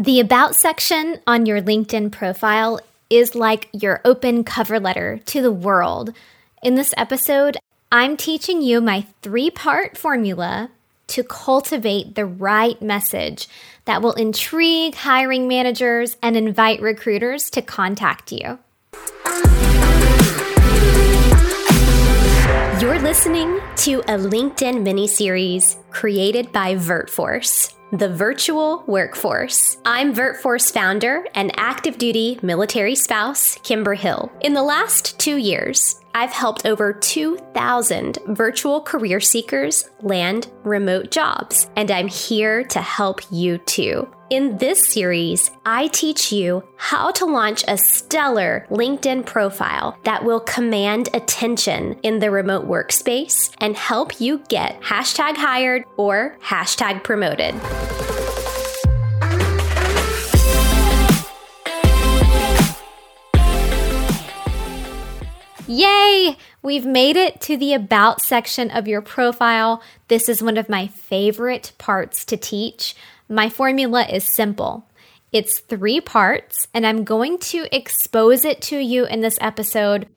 The About section on your LinkedIn profile is like your open cover letter to the world. In this episode, I'm teaching you my three part formula to cultivate the right message that will intrigue hiring managers and invite recruiters to contact you. You're listening to a LinkedIn mini series created by VirtForce the virtual workforce. I'm VirtForce founder and active duty military spouse, Kimber Hill. In the last two years, I've helped over 2,000 virtual career seekers land remote jobs, and I'm here to help you too. In this series, I teach you how to launch a stellar LinkedIn profile that will command attention in the remote workspace and help you get hashtag hired or hashtag promoted. Yay! We've made it to the About section of your profile. This is one of my favorite parts to teach. My formula is simple. It's three parts, and I'm going to expose it to you in this episode.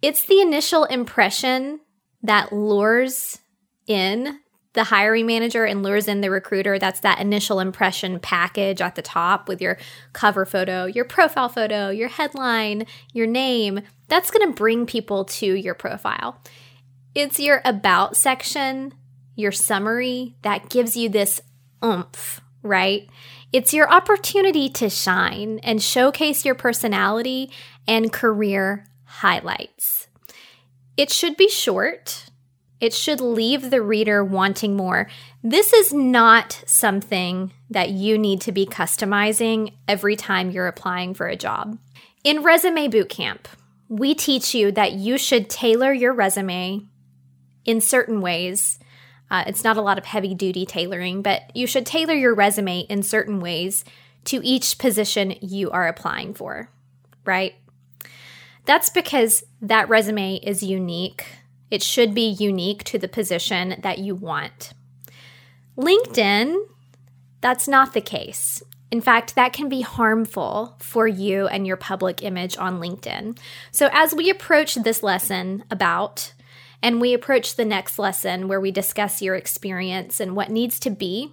It's the initial impression that lures in the hiring manager and lures in the recruiter. That's that initial impression package at the top with your cover photo, your profile photo, your headline, your name. That's going to bring people to your profile. It's your about section your summary that gives you this oomph, right? It's your opportunity to shine and showcase your personality and career highlights. It should be short. It should leave the reader wanting more. This is not something that you need to be customizing every time you're applying for a job. In Resume Bootcamp, we teach you that you should tailor your resume in certain ways uh, it's not a lot of heavy duty tailoring, but you should tailor your resume in certain ways to each position you are applying for, right? That's because that resume is unique. It should be unique to the position that you want. LinkedIn, that's not the case. In fact, that can be harmful for you and your public image on LinkedIn. So, as we approach this lesson about and we approach the next lesson where we discuss your experience and what needs to be.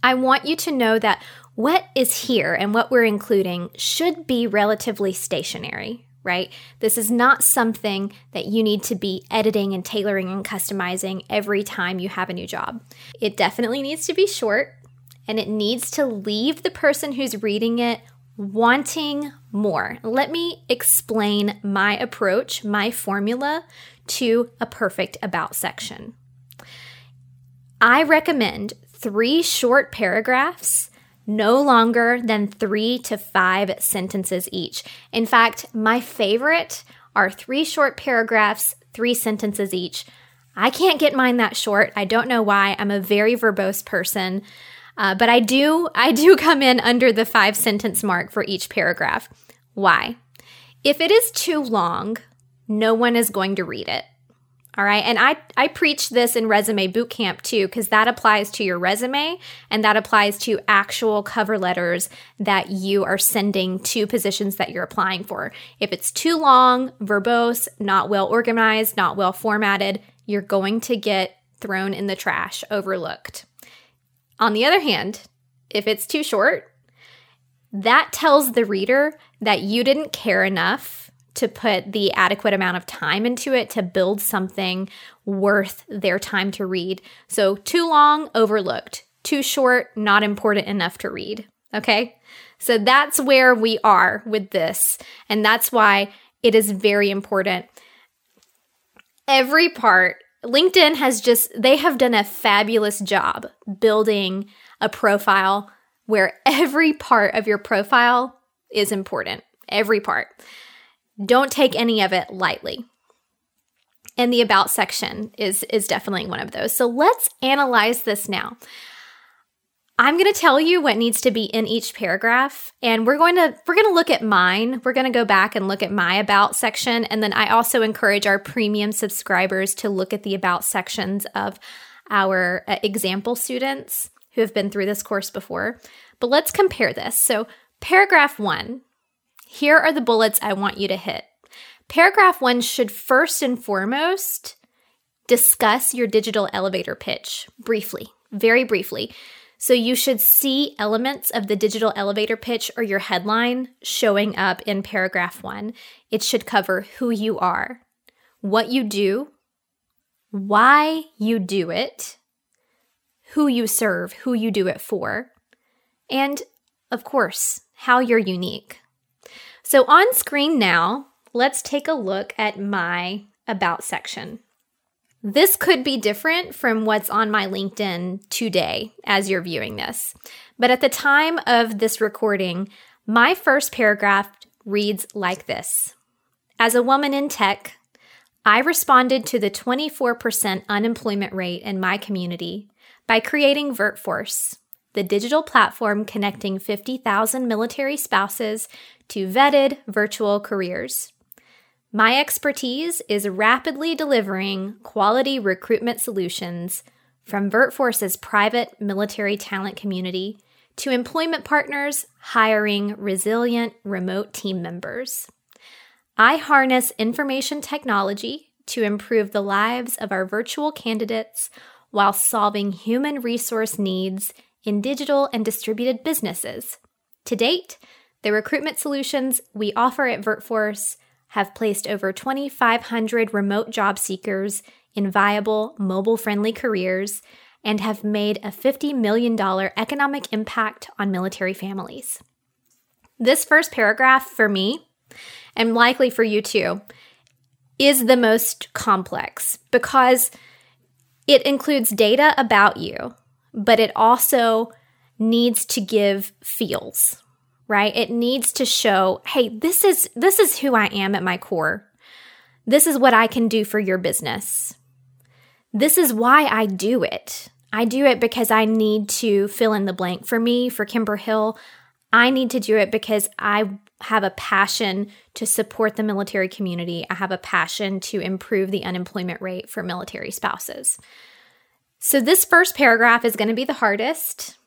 I want you to know that what is here and what we're including should be relatively stationary, right? This is not something that you need to be editing and tailoring and customizing every time you have a new job. It definitely needs to be short and it needs to leave the person who's reading it wanting more. Let me explain my approach, my formula to a perfect about section. I recommend three short paragraphs, no longer than three to five sentences each. In fact, my favorite are three short paragraphs, three sentences each. I can't get mine that short. I don't know why. I'm a very verbose person. Uh, but I do I do come in under the five sentence mark for each paragraph. Why? If it is too long, no one is going to read it. All right. And I, I preach this in Resume Bootcamp too, because that applies to your resume and that applies to actual cover letters that you are sending to positions that you're applying for. If it's too long, verbose, not well organized, not well formatted, you're going to get thrown in the trash, overlooked. On the other hand, if it's too short, that tells the reader that you didn't care enough to put the adequate amount of time into it to build something worth their time to read. So, too long, overlooked. Too short, not important enough to read. Okay? So, that's where we are with this. And that's why it is very important. Every part, LinkedIn has just, they have done a fabulous job building a profile where every part of your profile is important. Every part. Don't take any of it lightly. And the about section is is definitely one of those. So let's analyze this now. I'm going to tell you what needs to be in each paragraph and we're going to we're going to look at mine. We're going to go back and look at my about section and then I also encourage our premium subscribers to look at the about sections of our uh, example students who have been through this course before, but let's compare this. So, paragraph one here are the bullets I want you to hit. Paragraph one should first and foremost discuss your digital elevator pitch briefly, very briefly. So you should see elements of the digital elevator pitch or your headline showing up in paragraph one. It should cover who you are, what you do, why you do it, who you serve, who you do it for, and of course, how you're unique. So on screen now, let's take a look at my About section. This could be different from what's on my LinkedIn today as you're viewing this. But at the time of this recording, my first paragraph reads like this As a woman in tech, I responded to the 24% unemployment rate in my community by creating VirtForce, the digital platform connecting 50,000 military spouses to vetted virtual careers. My expertise is rapidly delivering quality recruitment solutions from VirtForce's private military talent community to employment partners hiring resilient remote team members. I harness information technology to improve the lives of our virtual candidates while solving human resource needs in digital and distributed businesses. To date, the recruitment solutions we offer at VirtForce have placed over 2,500 remote job seekers in viable, mobile friendly careers and have made a $50 million economic impact on military families. This first paragraph for me, and likely for you too, is the most complex because it includes data about you, but it also needs to give feels right? It needs to show, hey, this is this is who I am at my core. This is what I can do for your business. This is why I do it. I do it because I need to fill in the blank. For me, for Kimber Hill, I need to do it because I have a passion to support the military community. I have a passion to improve the unemployment rate for military spouses. So, this first paragraph is going to be the hardest,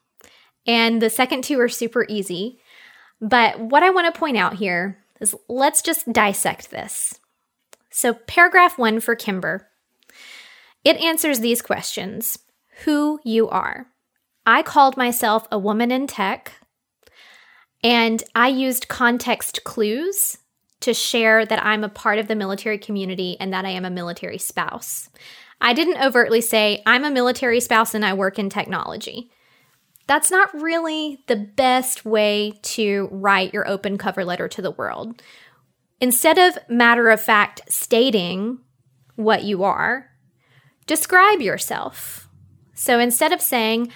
and the second two are super easy. But what I want to point out here is let's just dissect this. So, paragraph one for Kimber it answers these questions Who you are. I called myself a woman in tech, and I used context clues to share that I'm a part of the military community and that I am a military spouse. I didn't overtly say, I'm a military spouse and I work in technology that's not really the best way to write your open cover letter to the world. Instead of matter of fact stating what you are, describe yourself. So instead of saying,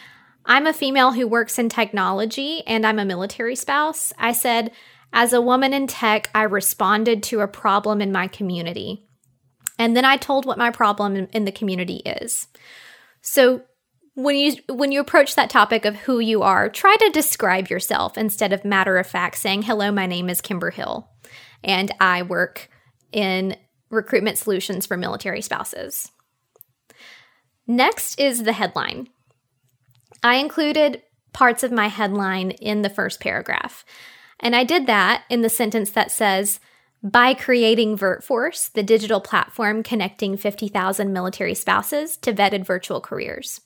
I'm a female who works in technology and I'm a military spouse, I said, as a woman in tech, I responded to a problem in my community. And then I told what my problem in the community is. So when you when you approach that topic of who you are, try to describe yourself instead of matter of fact saying, "Hello, my name is Kimber Hill, and I work in recruitment solutions for military spouses." Next is the headline. I included parts of my headline in the first paragraph. And I did that in the sentence that says, by creating VirtForce, the digital platform connecting 50,000 military spouses to vetted virtual careers.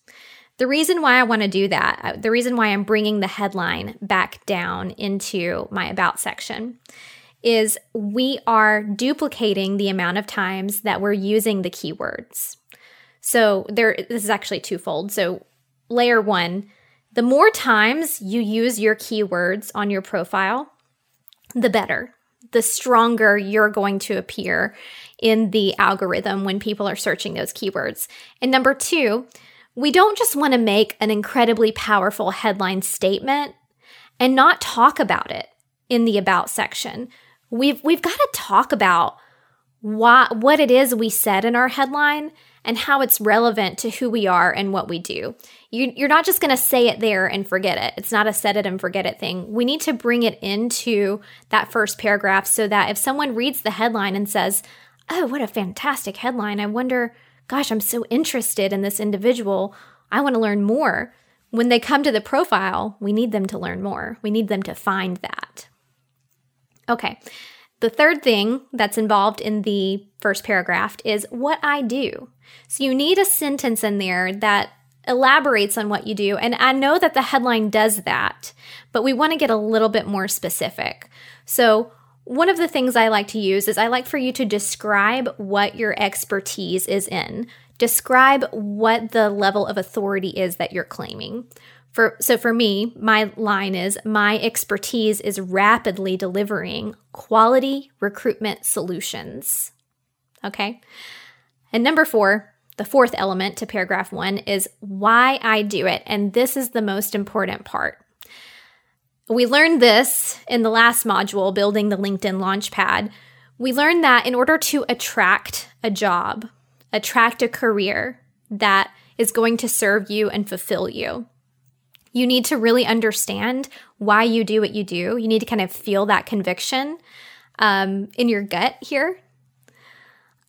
The reason why I want to do that, uh, the reason why I'm bringing the headline back down into my About section, is we are duplicating the amount of times that we're using the keywords. So there this is actually twofold. So layer 1, the more times you use your keywords on your profile, the better. The stronger you're going to appear in the algorithm when people are searching those keywords. And number 2, we don't just want to make an incredibly powerful headline statement and not talk about it in the about section. We've we've got to talk about what what it is we said in our headline and how it's relevant to who we are and what we do. You, you're not just going to say it there and forget it. It's not a set it and forget it thing. We need to bring it into that first paragraph so that if someone reads the headline and says, "Oh, what a fantastic headline! I wonder gosh, I'm so interested in this individual. I want to learn more. when they come to the profile, we need them to learn more. We need them to find that. Okay. The third thing that's involved in the first paragraph is what I do. So you need a sentence in there that elaborates on what you do. And I know that the headline does that, but we want to get a little bit more specific. So, one of the things I like to use is I like for you to describe what your expertise is in. Describe what the level of authority is that you're claiming. For, so for me, my line is my expertise is rapidly delivering quality recruitment solutions. Okay. And number four, the fourth element to paragraph one is why I do it. And this is the most important part. We learned this in the last module, building the LinkedIn Launchpad. We learned that in order to attract a job, attract a career that is going to serve you and fulfill you, you need to really understand why you do what you do. You need to kind of feel that conviction um, in your gut here.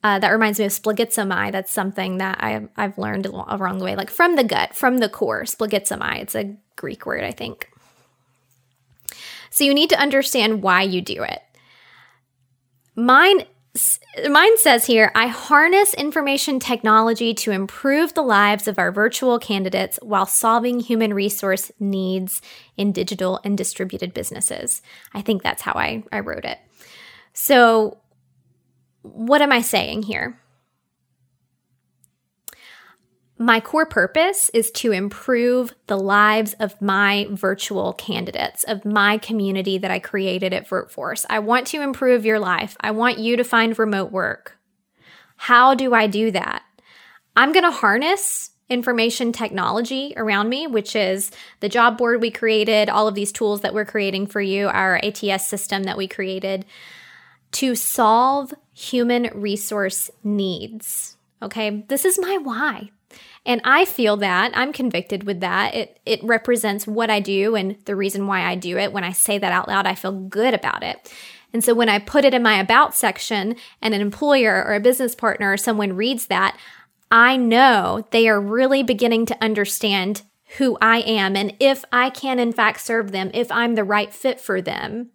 Uh, that reminds me of splagitzomai. That's something that I, I've learned along the way, like from the gut, from the core. Splagitzomai. It's a Greek word, I think. So you need to understand why you do it. Mine mine says here, I harness information technology to improve the lives of our virtual candidates while solving human resource needs in digital and distributed businesses. I think that's how I, I wrote it. So, what am I saying here? My core purpose is to improve the lives of my virtual candidates, of my community that I created at VirtForce. I want to improve your life. I want you to find remote work. How do I do that? I'm going to harness information technology around me, which is the job board we created, all of these tools that we're creating for you, our ATS system that we created to solve human resource needs. Okay, this is my why. And I feel that I'm convicted with that. It it represents what I do and the reason why I do it. When I say that out loud, I feel good about it. And so when I put it in my about section and an employer or a business partner or someone reads that, I know they are really beginning to understand who I am and if I can in fact serve them, if I'm the right fit for them,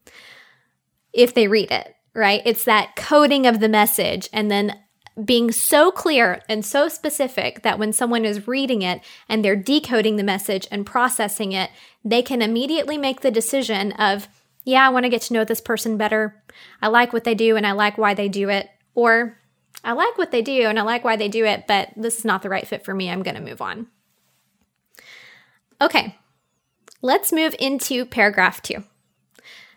if they read it, right? It's that coding of the message and then being so clear and so specific that when someone is reading it and they're decoding the message and processing it, they can immediately make the decision of, yeah, I want to get to know this person better. I like what they do and I like why they do it. Or I like what they do and I like why they do it, but this is not the right fit for me. I'm going to move on. Okay, let's move into paragraph two.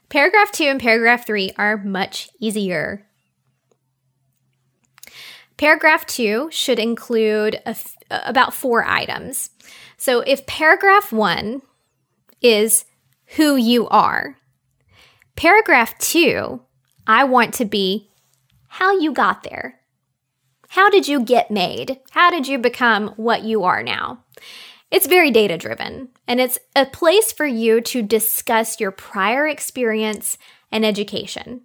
Paragraph two and paragraph three are much easier Paragraph two should include uh, about four items. So if paragraph one is who you are, paragraph two, I want to be how you got there. How did you get made? How did you become what you are now? It's very data driven, and it's a place for you to discuss your prior experience and education.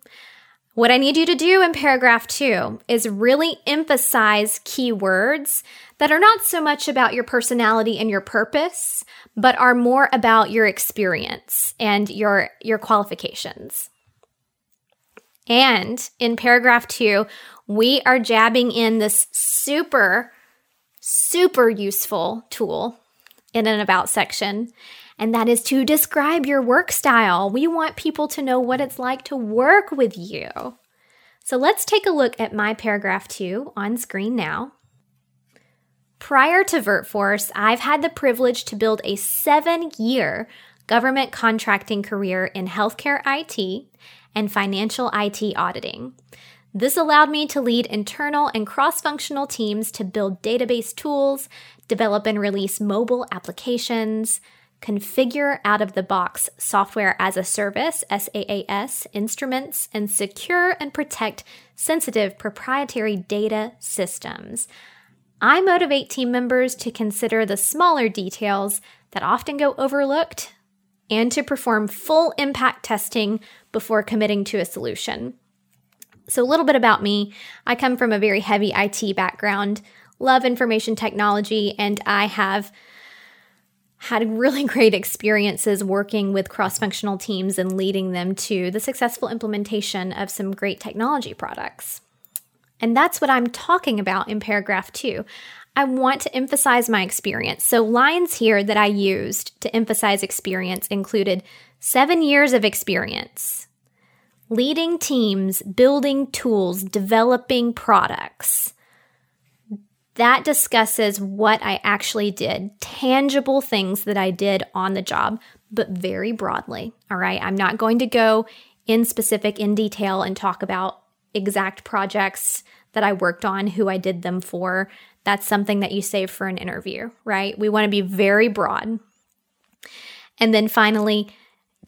What I need you to do in paragraph two is really emphasize keywords that are not so much about your personality and your purpose, but are more about your experience and your, your qualifications. And in paragraph two, we are jabbing in this super, super useful tool in an about section and that is to describe your work style. We want people to know what it's like to work with you. So let's take a look at my paragraph two on screen now. Prior to VirtForce, I've had the privilege to build a seven year government contracting career in healthcare IT and financial IT auditing. This allowed me to lead internal and cross functional teams to build database tools, develop and release mobile applications, configure out of the box software as a service, SaaS, instruments, and secure and protect sensitive proprietary data systems. I motivate team members to consider the smaller details that often go overlooked and to perform full impact testing before committing to a solution. So, a little bit about me I come from a very heavy IT background, love information technology, and I have had really great experiences working with cross functional teams and leading them to the successful implementation of some great technology products. And that's what I'm talking about in paragraph two. I want to emphasize my experience. So, lines here that I used to emphasize experience included seven years of experience, leading teams, building tools, developing products. That discusses what I actually did, tangible things that I did on the job, but very broadly. All right. I'm not going to go in specific, in detail, and talk about exact projects that I worked on, who I did them for. That's something that you save for an interview, right? We want to be very broad. And then finally,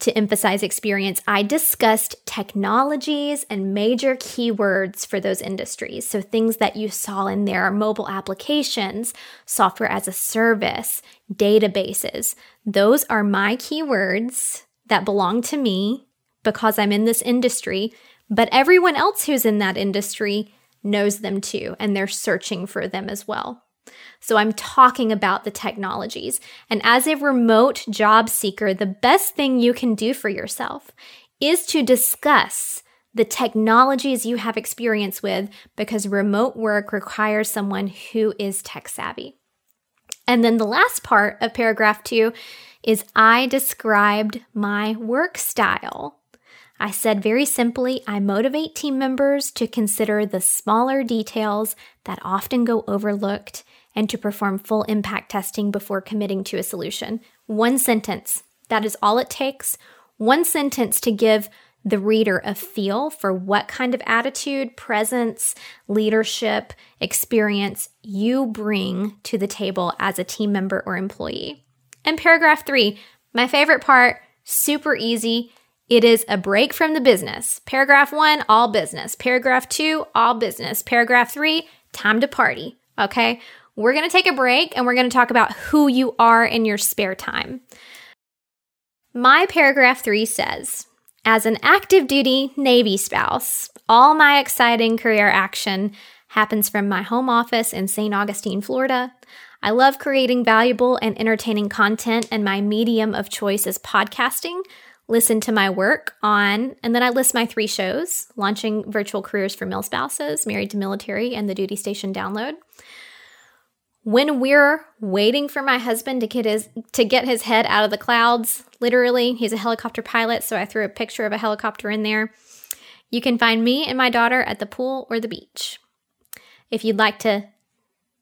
to emphasize experience, I discussed technologies and major keywords for those industries. So, things that you saw in there mobile applications, software as a service, databases. Those are my keywords that belong to me because I'm in this industry. But everyone else who's in that industry knows them too, and they're searching for them as well. So I'm talking about the technologies. And as a remote job seeker, the best thing you can do for yourself is to discuss the technologies you have experience with because remote work requires someone who is tech savvy. And then the last part of paragraph two is I described my work style. I said very simply, I motivate team members to consider the smaller details that often go overlooked and to perform full impact testing before committing to a solution. One sentence. That is all it takes. One sentence to give the reader a feel for what kind of attitude, presence, leadership, experience you bring to the table as a team member or employee. And paragraph three, my favorite part, super easy. It is a break from the business. Paragraph one, all business. Paragraph two, all business. Paragraph three, time to party. Okay. We're going to take a break and we're going to talk about who you are in your spare time. My paragraph three says, as an active duty Navy spouse, all my exciting career action happens from my home office in St. Augustine, Florida. I love creating valuable and entertaining content, and my medium of choice is podcasting. Listen to my work on, and then I list my three shows launching virtual careers for mil spouses, married to military, and the duty station download when we're waiting for my husband to get his to get his head out of the clouds literally he's a helicopter pilot so i threw a picture of a helicopter in there. You can find me and my daughter at the pool or the beach. If you'd like to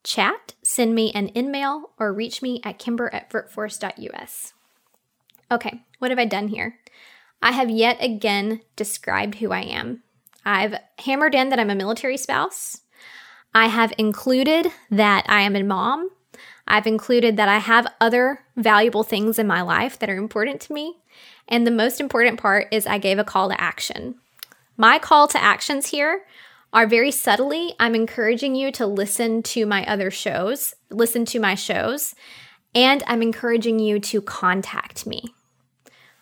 chat send me an email or reach me at kimber at virtforce.us okay what have i done here? I have yet again described who i am. I've hammered in that i'm a military spouse I have included that I am a mom. I've included that I have other valuable things in my life that are important to me. And the most important part is I gave a call to action. My call to actions here are very subtly, I'm encouraging you to listen to my other shows, listen to my shows, and I'm encouraging you to contact me.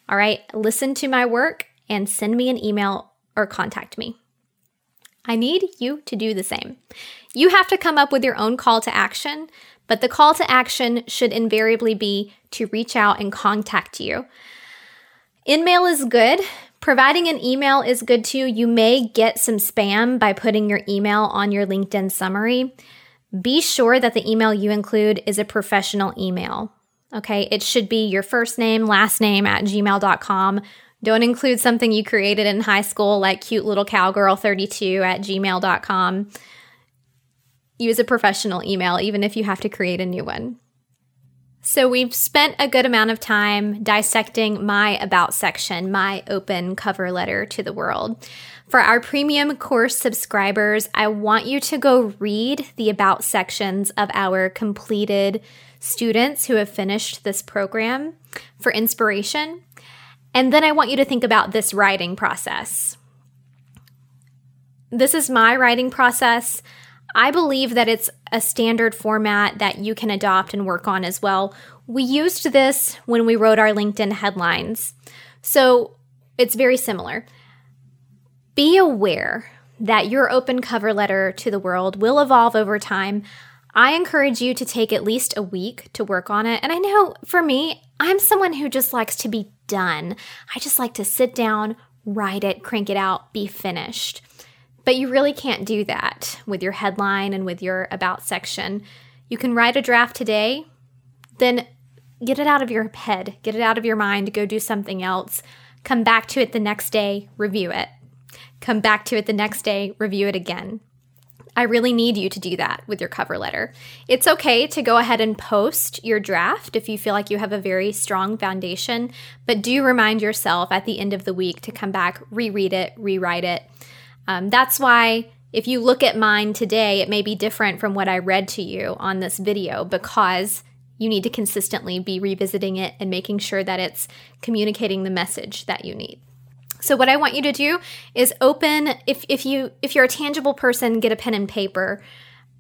All right, listen to my work and send me an email or contact me. I need you to do the same. You have to come up with your own call to action, but the call to action should invariably be to reach out and contact you. InMail is good. Providing an email is good too. You may get some spam by putting your email on your LinkedIn summary. Be sure that the email you include is a professional email. Okay, it should be your first name, last name at gmail.com don't include something you created in high school like cute little cowgirl32 at gmail.com. Use a professional email, even if you have to create a new one. So, we've spent a good amount of time dissecting my About section, my open cover letter to the world. For our premium course subscribers, I want you to go read the About sections of our completed students who have finished this program for inspiration. And then I want you to think about this writing process. This is my writing process. I believe that it's a standard format that you can adopt and work on as well. We used this when we wrote our LinkedIn headlines. So it's very similar. Be aware that your open cover letter to the world will evolve over time. I encourage you to take at least a week to work on it. And I know for me, I'm someone who just likes to be done. I just like to sit down, write it, crank it out, be finished. But you really can't do that with your headline and with your about section. You can write a draft today, then get it out of your head, get it out of your mind, go do something else. Come back to it the next day, review it. Come back to it the next day, review it again. I really need you to do that with your cover letter. It's okay to go ahead and post your draft if you feel like you have a very strong foundation, but do remind yourself at the end of the week to come back, reread it, rewrite it, um, that's why if you look at mine today, it may be different from what I read to you on this video because you need to consistently be revisiting it and making sure that it's communicating the message that you need. So what I want you to do is open if if you if you're a tangible person, get a pen and paper.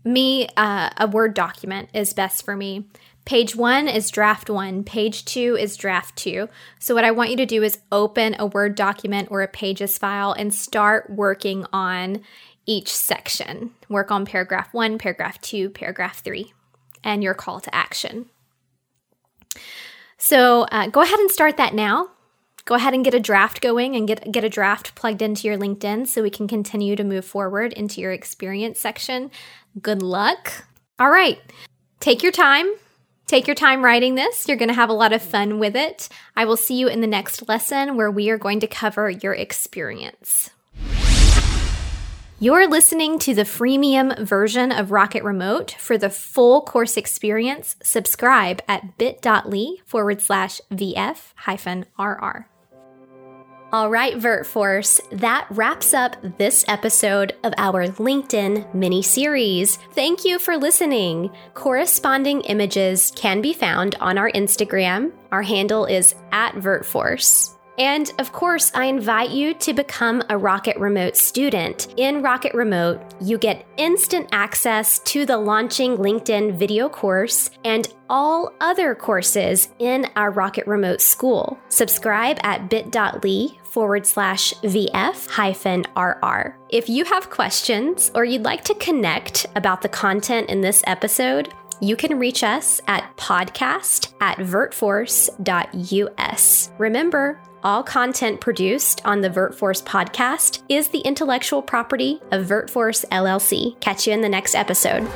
Me, uh, a Word document is best for me. Page one is draft one, page two is draft two. So, what I want you to do is open a Word document or a Pages file and start working on each section. Work on paragraph one, paragraph two, paragraph three, and your call to action. So, uh, go ahead and start that now. Go ahead and get a draft going and get, get a draft plugged into your LinkedIn so we can continue to move forward into your experience section. Good luck. All right, take your time Take your time writing this. You're going to have a lot of fun with it. I will see you in the next lesson where we are going to cover your experience. You're listening to the freemium version of Rocket Remote. For the full course experience, subscribe at bit.ly forward slash VF hyphen RR. All right, VirtForce, that wraps up this episode of our LinkedIn mini series. Thank you for listening. Corresponding images can be found on our Instagram. Our handle is at VirtForce. And of course, I invite you to become a Rocket Remote student. In Rocket Remote, you get instant access to the launching LinkedIn video course and all other courses in our Rocket Remote school. Subscribe at bit.ly forward slash VF hyphen RR. If you have questions or you'd like to connect about the content in this episode, you can reach us at podcast at virtforce.us. Remember, all content produced on the VirtForce podcast is the intellectual property of VirtForce LLC. Catch you in the next episode.